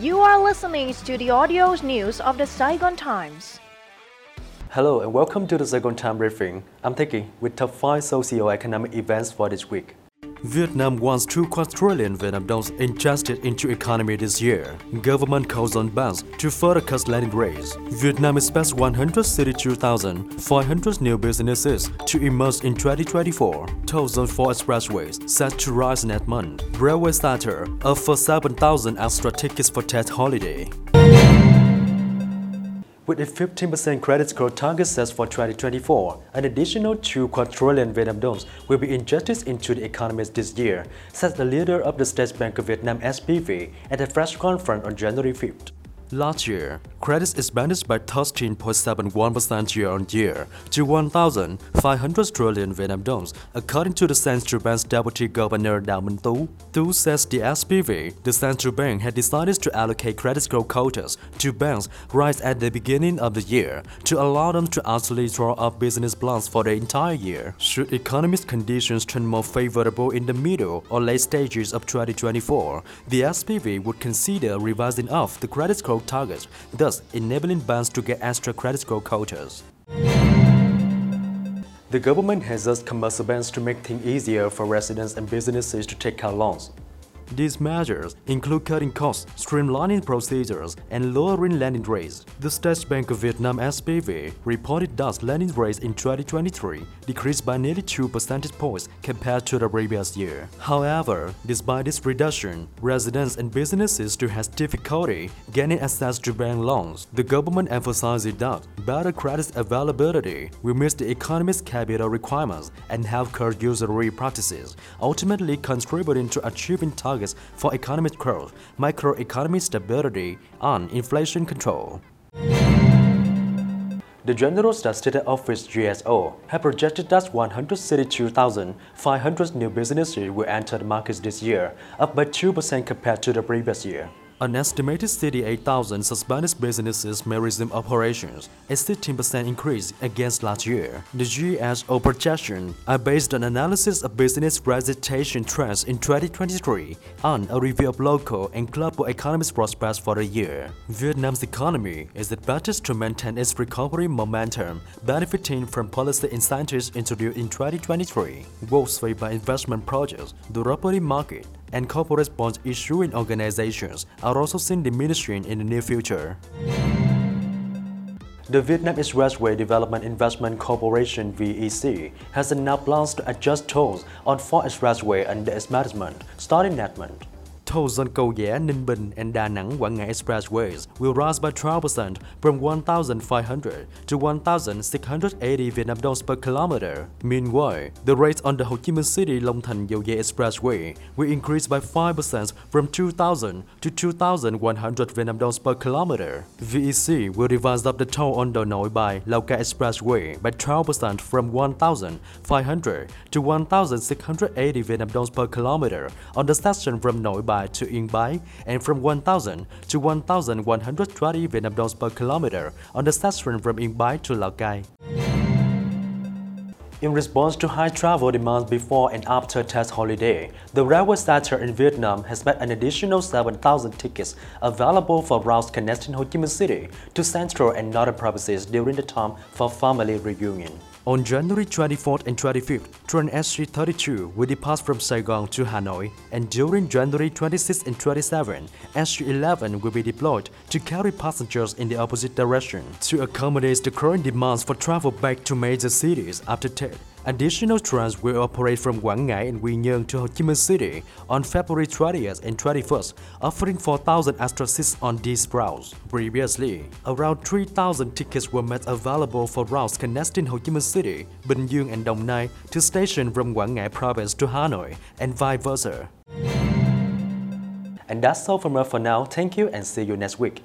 You are listening to the audio news of the Saigon Times. Hello and welcome to the Saigon Time briefing. I'm Teki with top 5 socio-economic events for this week. Vietnam wants 2 quadrillion Vietnam dollars injected into economy this year. Government calls on banks to further cut lending rates. Vietnam expects 132,500 new businesses to emerge in 2024. Tolls on four expressways set to rise next month. Railway starter offer 7,000 extra tickets for Tet holiday. With a 15% credit score target set for 2024, an additional 2 quadrillion Vietnam dollars will be injected into the economy this year, said the leader of the State Bank of Vietnam SBV at a press conference on January 5th. Last year, credits expanded by 13.71% year-on-year to 1,500 trillion Vietnam dollars, according to the Central Bank's Deputy Governor Đào Minh Tú. Tú says the SBV, the central bank, had decided to allocate credit growth quotas to banks right at the beginning of the year to allow them to actually draw up business plans for the entire year. Should economic conditions turn more favorable in the middle or late stages of 2024, the SBV would consider revising up the credit growth targets, thus enabling banks to get extra credit score quotas. The government has asked commercial banks to make things easier for residents and businesses to take out loans. These measures include cutting costs, streamlining procedures, and lowering lending rates. The State Bank of Vietnam SBV reported that lending rates in 2023 decreased by nearly 2 percentage points compared to the previous year. However, despite this reduction, residents and businesses still have difficulty gaining access to bank loans. The government emphasizes that better credit availability will meet the economy's capital requirements and help curb usury practices, ultimately contributing to achieving targets targets for economic growth, macroeconomic stability, and inflation control. The General Statistics Office GSO have projected that 162,500 new businesses will enter the market this year, up by 2% compared to the previous year. An estimated 38,000 suspended businesses may resume operations, a 16% increase against last year. The GSO projections are based on analysis of business registration trends in 2023 and a review of local and global economic prospects for the year. Vietnam's economy is expected to maintain its recovery momentum, benefiting from policy incentives introduced in 2023, bolstered by investment projects, the property market, and corporate bonds issuing organizations are also seen diminishing in the near future. The Vietnam Expressway Development Investment Corporation VEC has announced plans to adjust tolls on four expressways under its management starting next month. Tolls on Cầu Giẽ, Ninh Bình, and Da Nang Quảng Ngãi expressways will rise by 12% from 1,500 to 1,680 Vietnam dollars per kilometer. Meanwhile, the rates on the Ho Chi Minh City Long Thành Dầu Giây expressway will increase by 5% from 2,000 to 2,100 Vietnam dollars per kilometer. VEC will revise up the toll on the Nội Bài Lào Cai expressway by 12% from 1,500 to 1,680 Vietnam dollars per kilometer on the section from Nội To Yên Bái and from 1,000 to 1,120 Vietnam dollars per kilometer on the section from Yên Bái to Lào Cai. In response to high travel demands before and after Tet holiday, the railway sector in Vietnam has made an additional 7,000 tickets available for routes connecting Ho Chi Minh City to central and northern provinces during the time for family reunion. On January 24th and 25th, train SG32 will depart from Saigon to Hanoi, and during January 26th and 27th, SG11 will be deployed to carry passengers in the opposite direction to accommodate the current demands for travel back to major cities after Tet. Additional trains will operate from Quảng Ngãi and Quy Nhơn to Ho Chi Minh City on February 20th and 21st, offering 4,000 extra seats on these routes. Previously, around 3,000 tickets were made available for routes connecting Ho Chi Minh City, Bình Dương and Đồng Nai to station from Quảng Ngãi province to Hanoi and vice versa. And that's all from us for now. Thank you and see you next week.